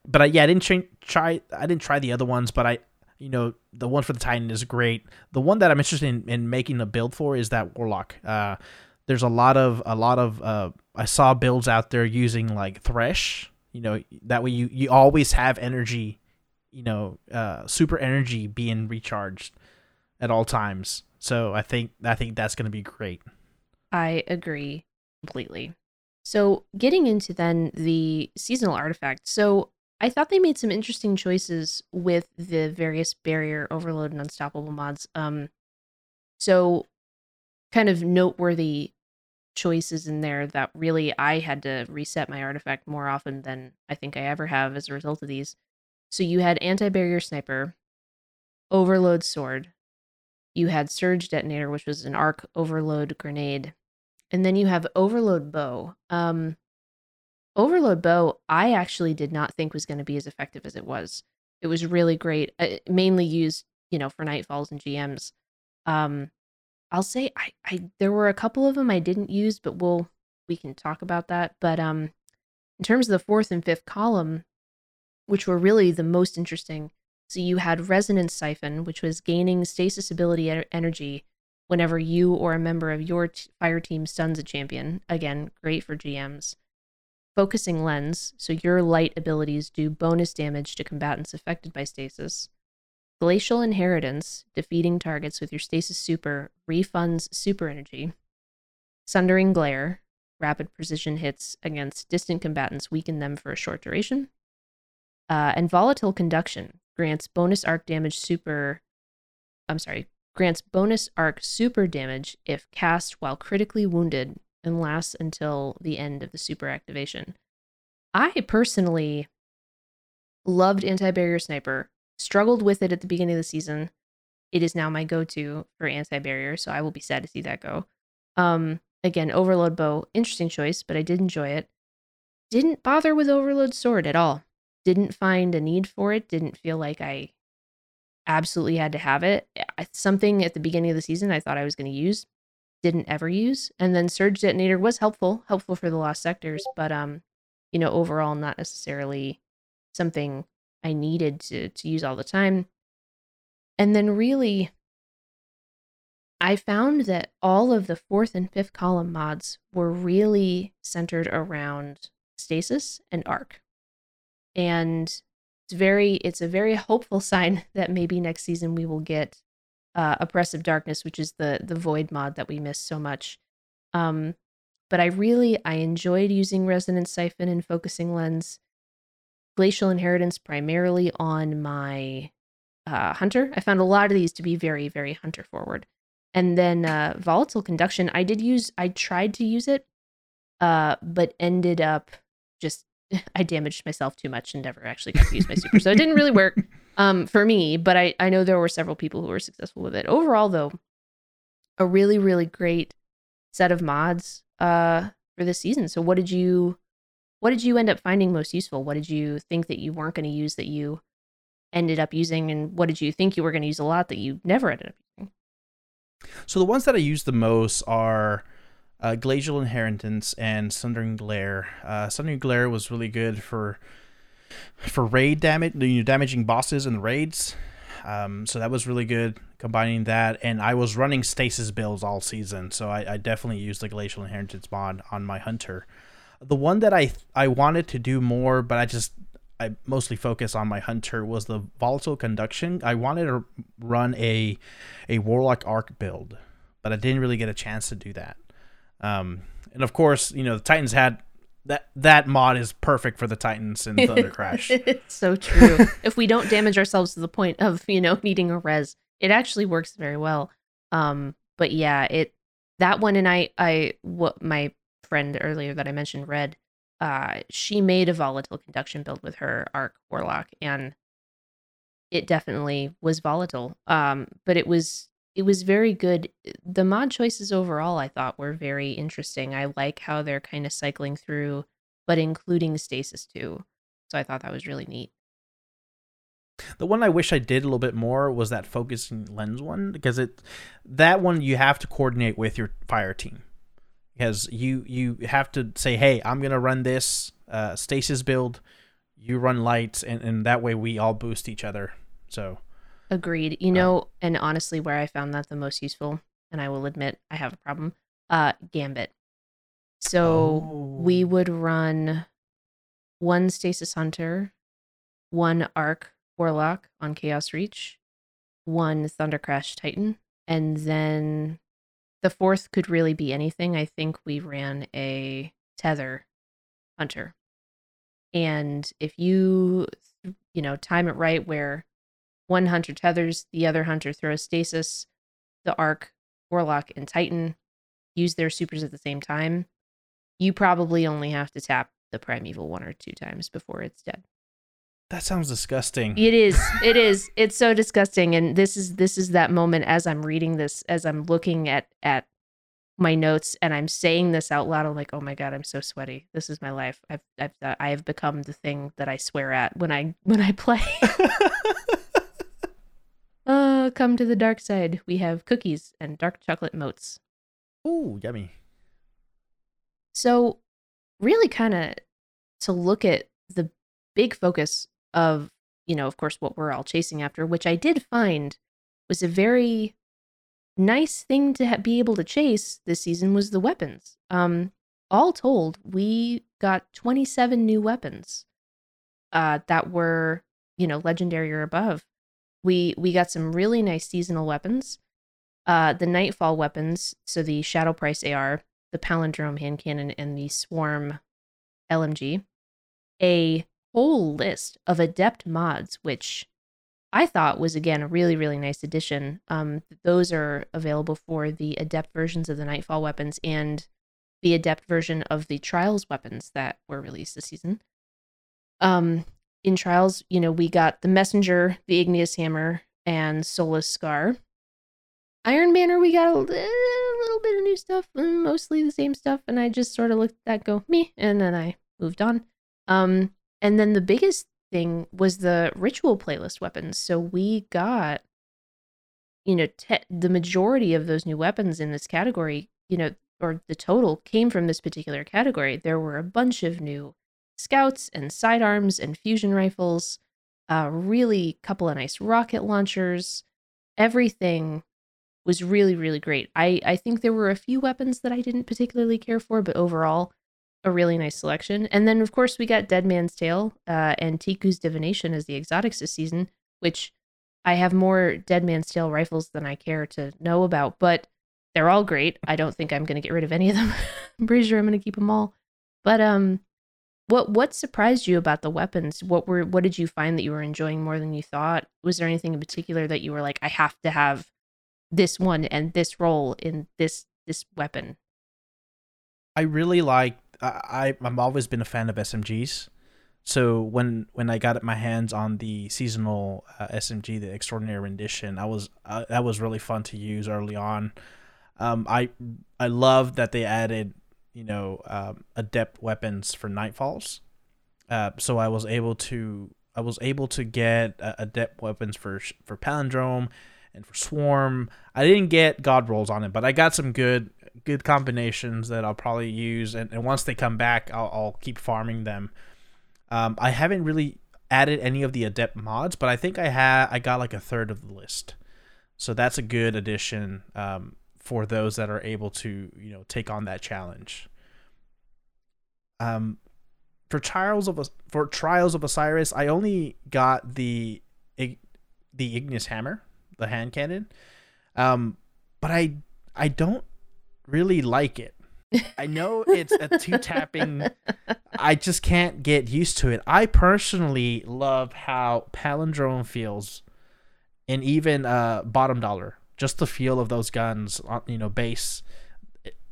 But I, yeah, I didn't tra- try. I didn't try the other ones, but I, you know, the one for the Titan is great. The one that I'm interested in, in making a build for is that Warlock. Uh, there's a lot of a lot of uh, I saw builds out there using like Thresh You know, that way you you always have energy, you know, uh, super energy being recharged at all times. So I think I think that's going to be great. I agree completely. So, getting into then the seasonal artifact. So, I thought they made some interesting choices with the various barrier, overload, and unstoppable mods. Um, so, kind of noteworthy choices in there that really I had to reset my artifact more often than I think I ever have as a result of these. So, you had anti barrier sniper, overload sword, you had surge detonator, which was an arc overload grenade, and then you have overload bow. Um, overload bow, I actually did not think was going to be as effective as it was. It was really great, uh, mainly used, you know, for nightfalls and GMs. Um, I'll say I, I there were a couple of them I didn't use, but we'll we can talk about that. But um, in terms of the fourth and fifth column, which were really the most interesting, so you had resonance siphon, which was gaining stasis ability en- energy whenever you or a member of your t- fire team stuns a champion. Again, great for GMs. Focusing lens, so your light abilities do bonus damage to combatants affected by stasis. Glacial inheritance, defeating targets with your stasis super refunds super energy. Sundering glare, rapid precision hits against distant combatants weaken them for a short duration. Uh, and volatile conduction grants bonus arc damage super. I'm sorry, grants bonus arc super damage if cast while critically wounded and lasts until the end of the super activation. I personally loved anti barrier sniper, struggled with it at the beginning of the season. It is now my go to for anti barrier, so I will be sad to see that go. Um, again, overload bow, interesting choice, but I did enjoy it. Didn't bother with overload sword at all. Didn't find a need for it. Didn't feel like I absolutely had to have it. Something at the beginning of the season I thought I was going to use, didn't ever use. And then Surge Detonator was helpful, helpful for the lost sectors, but um, you know, overall not necessarily something I needed to to use all the time. And then really I found that all of the fourth and fifth column mods were really centered around stasis and arc. And it's very it's a very hopeful sign that maybe next season we will get uh, oppressive darkness which is the the void mod that we miss so much. Um but i really i enjoyed using resonance siphon and focusing lens. Glacial inheritance primarily on my uh, hunter. I found a lot of these to be very very hunter forward. And then uh, volatile conduction i did use i tried to use it uh but ended up just I damaged myself too much and never actually got to use my super. So it didn't really work um, for me, but I, I know there were several people who were successful with it. Overall, though, a really, really great set of mods uh, for this season. So what did you what did you end up finding most useful? What did you think that you weren't going to use that you ended up using? And what did you think you were going to use a lot that you never ended up using? So the ones that I use the most are uh, Glacial Inheritance and Sundering Glare. Uh, Sundering Glare was really good for for raid damage, you know, damaging bosses and raids. Um, so that was really good combining that. And I was running stasis builds all season, so I, I definitely used the Glacial Inheritance mod on my hunter. The one that I I wanted to do more, but I just I mostly focus on my hunter was the volatile conduction. I wanted to run a a warlock arc build, but I didn't really get a chance to do that. Um, and of course, you know the Titans had that that mod is perfect for the Titans in Thunder Crash. it's so true. if we don't damage ourselves to the point of you know needing a res, it actually works very well. Um, but yeah, it that one and I I what my friend earlier that I mentioned Red, uh, she made a volatile conduction build with her arc warlock and it definitely was volatile. Um, but it was it was very good. The mod choices overall I thought were very interesting. I like how they're kind of cycling through, but including stasis too. So I thought that was really neat. The one I wish I did a little bit more was that focusing lens one because it that one you have to coordinate with your fire team because you you have to say hey I'm gonna run this uh, stasis build, you run lights and and that way we all boost each other. So Agreed. You know, and honestly, where I found that the most useful, and I will admit I have a problem, uh, Gambit. So we Oh. would run one Stasis Hunter, one Arc Warlock on Chaos Reach, one Thunder Crash Titan, and then the fourth could really be anything. I think we ran a Tether Hunter. And if you, you know, time it right where one hunter tethers, the other hunter throws stasis, the Arc, Warlock, and Titan use their supers at the same time, you probably only have to tap the Primeval one or two times before it's dead. That sounds disgusting. It is. It is. It's so disgusting. And this is this is that moment as I'm reading this, as I'm looking at at my notes and I'm saying this out loud. I'm like, oh my god, I'm so sweaty. This is my life. I've I've I have become the thing that I swear at when I when I play. come to the dark side. We have cookies and dark chocolate moats. Ooh, yummy. So, really, kind of to look at the big focus of, you know, of course, what we're all chasing after, which I did find was a very nice thing to ha- be able to chase this season was the weapons. Um, all told, we got 27 new weapons uh, that were, you know, legendary or above. We we got some really nice seasonal weapons. Uh, the Nightfall weapons, so the Shadow Price AR, the Palindrome hand cannon, and the Swarm LMG. A whole list of adept mods, which I thought was again a really really nice addition. Um, those are available for the adept versions of the Nightfall weapons and the adept version of the Trials weapons that were released this season. Um, in Trials, you know, we got the Messenger, the Igneous Hammer, and Soulless Scar. Iron Banner, we got a li- little bit of new stuff, mm, mostly the same stuff, and I just sort of looked at that, go me, and then I moved on. Um, and then the biggest thing was the ritual playlist weapons. So we got, you know, te- the majority of those new weapons in this category, you know, or the total came from this particular category. There were a bunch of new scouts and sidearms and fusion rifles, uh, really couple of nice rocket launchers. Everything was really, really great. I, I think there were a few weapons that I didn't particularly care for, but overall, a really nice selection. And then, of course, we got Dead Man's Tale uh, and Ticuu's Divination as the exotics this season, which I have more Dead Man's Tale rifles than I care to know about, but they're all great. I don't think I'm going to get rid of any of them. I'm pretty sure I'm going to keep them all. But um, what what surprised you about the weapons? What were what did you find that you were enjoying more than you thought? Was there anything in particular that you were like, I have to have this one and this role in this this weapon? I really like. I I've always been a fan of SMGs. So when when I got my hands on the seasonal uh, SMG, the Extraordinary Rendition, I was uh, that was really fun to use early on. Um, I I love that they added you know um, adept weapons for nightfalls. Uh, so I was able to I was able to get uh, adept weapons for for palindrome and for swarm. I didn't get god rolls on it, but I got some good good combinations that I'll probably use. And, and once they come back, I'll, I'll keep farming them. Um, I haven't really added any of the adept mods, but I think I had I got like a third of the list, so that's a good addition um, for those that are able to you know take on that challenge. Um, for trials of for trials of Osiris, I only got the the Igneous Hammer, the hand cannon, um, but I I don't really like it. I know it's a two tapping. I just can't get used to it. I personally love how palindrome feels, and even uh, bottom dollar. Just the feel of those guns, on you know, base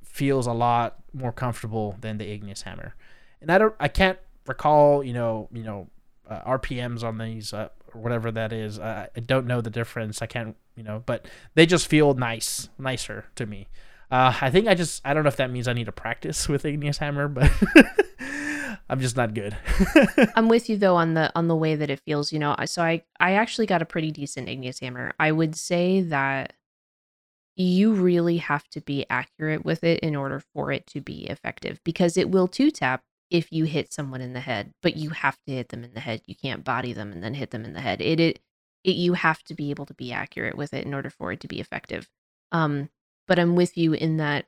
feels a lot more comfortable than the Igneous Hammer. And I don't, I can't recall, you know, you know, uh, RPMs on these uh, or whatever that is. Uh, I don't know the difference. I can't, you know, but they just feel nice, nicer to me. Uh, I think I just I don't know if that means I need to practice with Igneous Hammer, but I'm just not good. I'm with you though on the on the way that it feels. You know, so I I actually got a pretty decent Igneous Hammer. I would say that you really have to be accurate with it in order for it to be effective because it will two tap if you hit someone in the head, but you have to hit them in the head. You can't body them and then hit them in the head. It it, it you have to be able to be accurate with it in order for it to be effective. Um, but I'm with you in that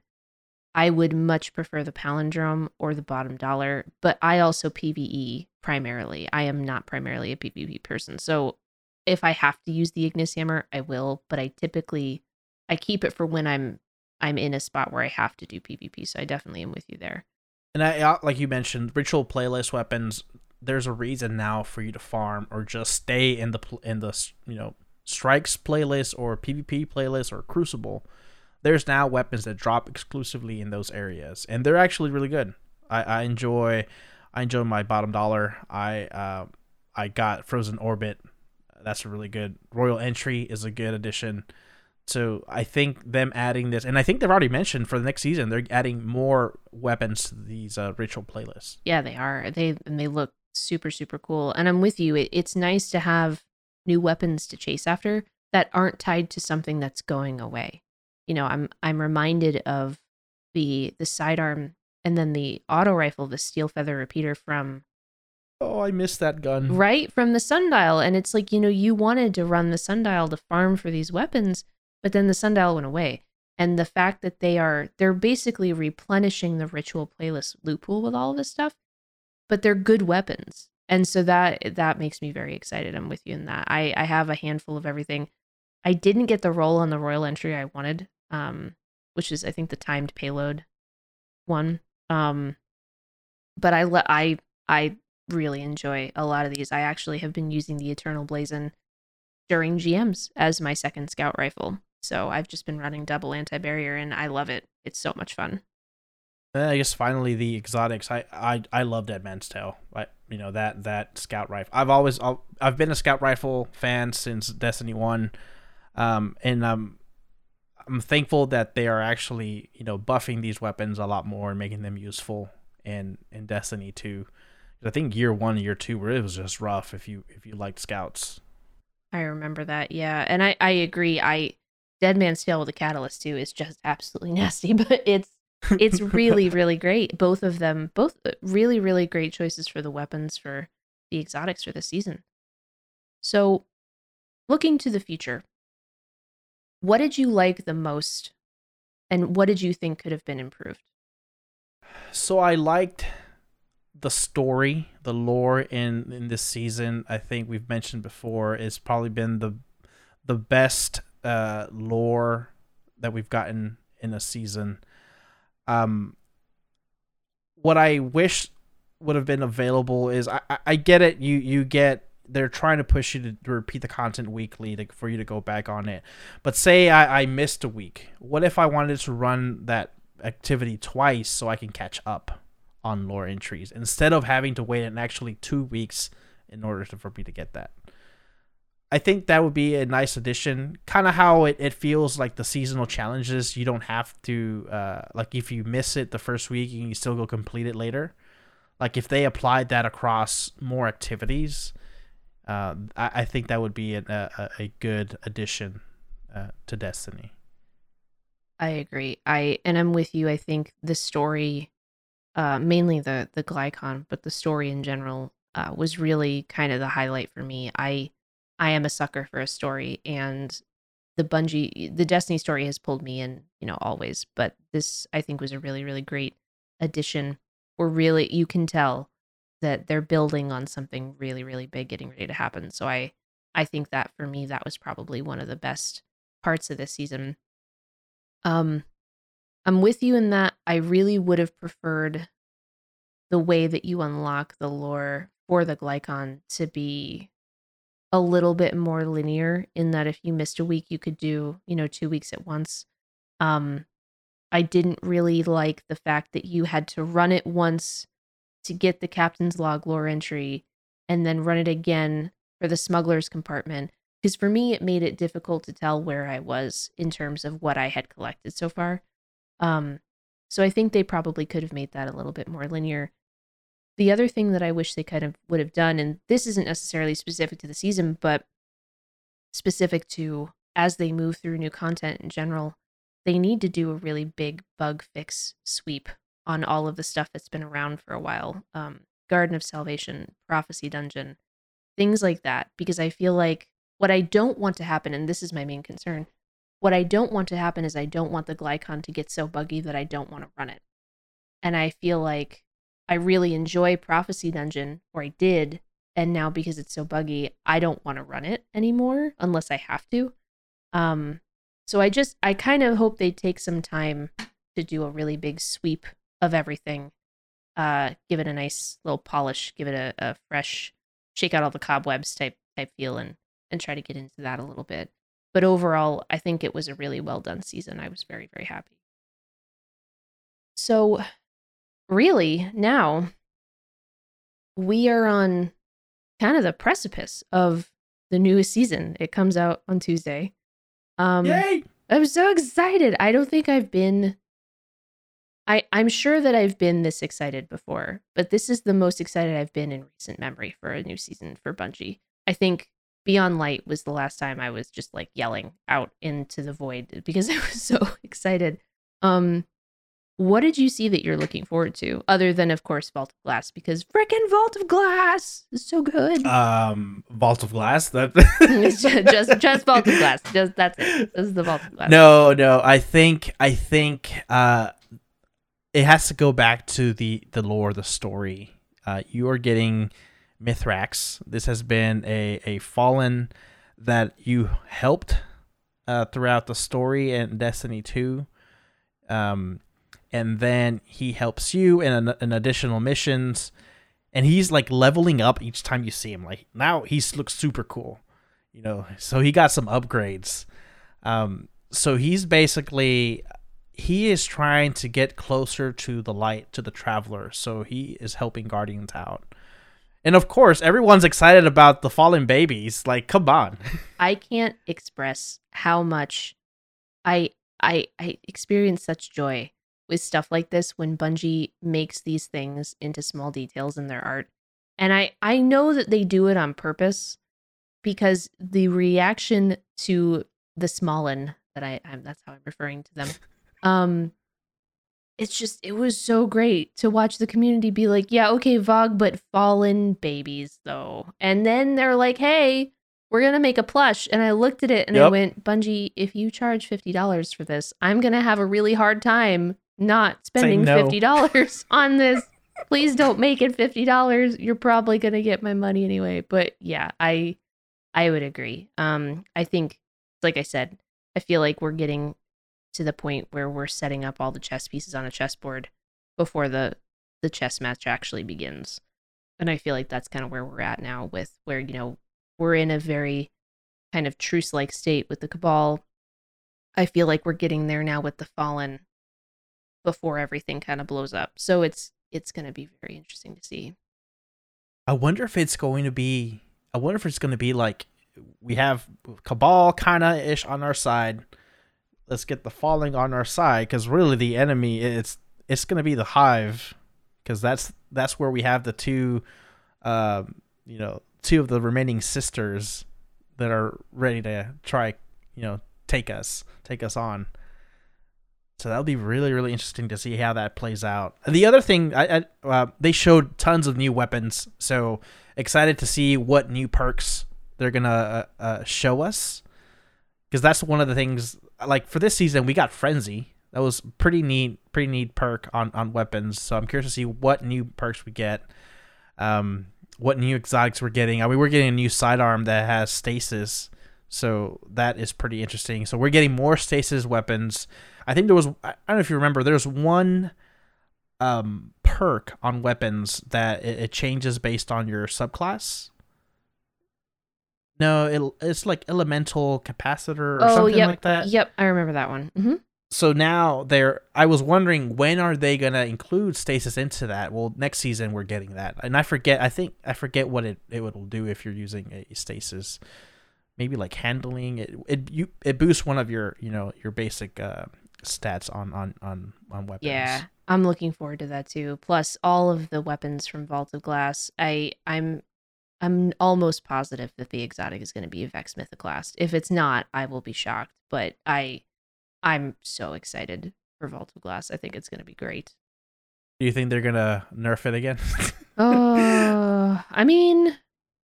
I would much prefer the palindrome or the bottom dollar, but I also PvE primarily. I am not primarily a PvP person. So if I have to use the Igneous Hammer, I will, but I typically I keep it for when I'm I'm in a spot where I have to do PvP. So I definitely am with you there. And I uh, like you mentioned, ritual playlist weapons. There's a reason now for you to farm or just stay in the in the you know strikes playlist or PvP playlist or Crucible. There's now weapons that drop exclusively in those areas, and they're actually really good. I, I enjoy I enjoy my bottom dollar. I uh, I got Frozen Orbit. That's a really good Royal Entry is a good addition. So I think them adding this, and I think they've already mentioned for the next season, they're adding more weapons to these uh, ritual playlists. Yeah, they are. They and they look super super cool. And I'm with you. It, it's nice to have new weapons to chase after that aren't tied to something that's going away. You know, I'm I'm reminded of the the sidearm and then the auto rifle, the steel feather repeater from Oh, I missed that gun. right from the sundial and it's like you know you wanted to run the sundial to farm for these weapons but then the sundial went away. And the fact that they are they're basically replenishing the ritual playlist loot pool with all of this stuff but they're good weapons. And so that that makes me very excited. I'm with you in that. I i have a handful of everything. I didn't get the roll on the royal entry i wanted um which is i think the timed payload one. Um but i le- i i really enjoy a lot of these. I actually have been using the Eternal Blazon during GMs as my second scout rifle. So I've just been running double anti barrier and I love it. It's so much fun. Uh, I guess finally the exotics. I I I love Dead Man's Tale. I you know that that scout rifle. I've always I'll, I've been a scout rifle fan since Destiny One, um, and um, I'm thankful that they are actually you know buffing these weapons a lot more and making them useful in in Destiny Two. I think year one, year two, where it was just rough if you if you liked scouts. I remember that. Yeah. And I, I agree. I Dead Man's Tale with the Catalyst too is just absolutely nasty, but it's it's really really great. Both of them, both uh, really really great choices for the weapons for the exotics for the season. So, looking to the future, what did you like the most, and what did you think could have been improved? so I liked the story, the lore in in this season. I think we've mentioned before it's probably been the the best uh, lore that we've gotten in a season. Um, what I wish would have been available is I, I, get it. You you get they're trying to push you to, to repeat the content weekly to, for you to go back on it. But say I, I missed a week. What if I wanted to run that activity twice so I can catch up on lore entries instead of having to wait an actually two weeks in order to, for me to get that? I think that would be a nice addition. Kind of how it, it feels like the seasonal challenges. You don't have to, uh, like, if you miss it the first week, you can still go complete it later. Like, if they applied that across more activities, uh, I, I think that would be a, a, a good addition uh, to Destiny. I agree. I and I'm with you. I think the story, uh, mainly the the Glykon, but the story in general, uh, was really kind of the highlight for me. I I am a sucker for a story, and the Bungie, the Destiny story has pulled me in, you know, always. But this, I think, was a really really great addition. Where really you can tell that they're building on something really really big getting ready to happen. So I I think that for me that was probably one of the best parts of this season. Um I'm with you in that I really would have preferred the way that you unlock the lore for the Glykon to be a little bit more linear in that if you missed a week you could do, you know, 2 weeks at once. Um I didn't really like the fact that you had to run it once to get the captain's log lore entry and then run it again for the smuggler's compartment because for me it made it difficult to tell where I was in terms of what I had collected so far. Um, so I think they probably could have made that a little bit more linear. The other thing that I wish they kind of would have done, and this isn't necessarily specific to the season, but specific to as they move through new content in general, they need to do a really big bug fix sweep on all of the stuff that's been around for a while. Um, Garden of Salvation, Prophecy Dungeon, things like that, because I feel like what I don't want to happen, and this is my main concern, what I don't want to happen is I don't want the Glykon to get so buggy that I don't want to run it. And I feel like I really enjoy Prophecy Dungeon, or I did, and now because it's so buggy, I don't want to run it anymore unless I have to. Um, so I just I kind of hope they take some time to do a really big sweep of everything. Uh, give it a nice little polish, give it a, a fresh, shake out all the cobwebs type type feel, and and try to get into that a little bit. But overall, I think it was a really well done season. I was very very happy. So, really, now we are on kind of the precipice of the newest season. It comes out on Tuesday. Um, Yay! I'm so excited. I don't think I've been I I'm sure that I've been this excited before, but this is the most excited I've been in recent memory for a new season for Bungie. I think Beyond Light was the last time I was just like yelling out into the void because I was so excited. Um what did you see that you're looking forward to other than of course Vault of Glass because frickin' Vault of Glass is so good. Um, Vault of Glass. That just, just just Vault of Glass. Just that's it. This is the Vault of Glass. no, no. I think I think uh, it has to go back to the the lore, the story. Uh, you are getting Mithrax. This has been a a fallen that you helped uh, throughout the story in Destiny Two. Um, and then he helps you in, an, additional missions, and he's like leveling up each time you see him. Like now he looks super cool, you know. So he got some upgrades. Um, so he's basically he is trying to get closer to the light to the traveler so he is helping guardians out and of course everyone's excited about the fallen babies like come on I can't express how much I I I experience such joy with stuff like this when Bungie makes these things into small details in their art. And I I know that they do it on purpose because the reaction to the Smallin that I I'm, that's how I'm referring to them. Um it's just it was so great to watch the community be like, yeah, okay, VoG, but fallen babies though. And then they're like, hey, we're gonna make a plush. And I looked at it and I went, Bungie, if you charge fifty dollars for this, I'm gonna have a really hard time not spending no. fifty dollars on this. Please don't make it fifty dollars. You're probably gonna get my money anyway. But yeah, I I would agree. Um, I think, like I said, I feel like we're getting to the point where we're setting up all the chess pieces on a chessboard before the the chess match actually begins. And I feel like that's kind of where we're at now with where, you know, we're in a very kind of truce like state with the cabal. I feel like we're getting there now with the fallen before everything kind of blows up. So it's it's going to be very interesting to see. i wonder if it's going to be i wonder if it's going to be like we have cabal kind of ish on our side let's get the falling on our side because really the enemy it's it's going to be the hive because that's that's where we have the two um you know two of the remaining sisters that are ready to try you know take us take us on so that'll be really really interesting to see how that plays out. The other thing i, I uh, they showed tons of new weapons so excited to see what new perks they're gonna uh, uh, show us. Because that's one of the things like for this season we got frenzy. That was pretty neat pretty neat perk on on weapons. So i'm curious to see what new perks we get um what new exotics we're getting. I mean we're getting a new sidearm that has stasis so that is pretty interesting. So we're getting more stasis weapons i think there was i don't know if you remember there's one um perk on weapons that it, it changes based on your subclass. No it, it's like elemental capacitor or oh, something yep. like that. Yep, I remember that one. hmm so now they're i was wondering when are they going to include stasis into that? Well next season we're getting that. And i forget i think i forget what it, it will do if you're using a stasis. Maybe like handling it it you it boosts one of your you know your basic uh stats on on on on weapons Yeah, I'm looking forward to that too. Plus, all of the weapons from Vault of Glass. I I'm I'm almost positive that the exotic is going to be a Vex Mythoclast. If it's not, I will be shocked. But I I'm so excited for Vault of Glass. I think it's going to be great. do you think they're gonna nerf it again Oh, I mean,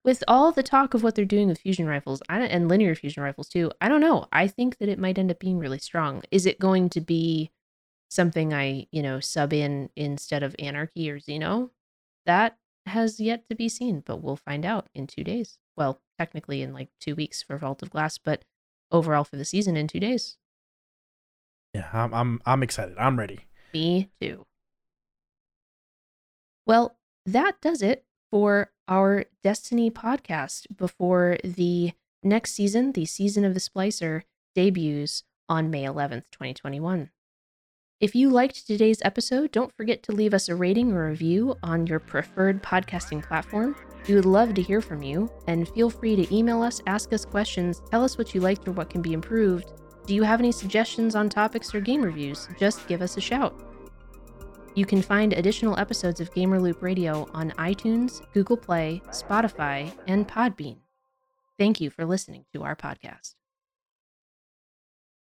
with all the talk of what they're doing with fusion rifles I, don't- and linear fusion rifles too, I don't know. I think that it might end up being really strong. Is it going to be something I, you know, sub in instead of Anarchy or Xeno? That has yet to be seen, but we'll find out in two days. Well, technically in like two weeks for Vault of Glass, but overall for the season in two days. Yeah, I'm I'm I'm excited. I'm ready. Me too. Well, that does it for our Destiny podcast before the next season, the season of the Splicer, debuts on May 11th, 2021. If you liked today's episode, don't forget to leave us a rating or review on your preferred podcasting platform. We would love to hear from you, and feel free to email us, ask us questions, tell us what you liked or what can be improved. Do you have any suggestions on topics or game reviews? Just give us a shout. You can find additional episodes of Gamer Loop Radio on iTunes, Google Play, Spotify, and Podbean. Thank you for listening to our podcast.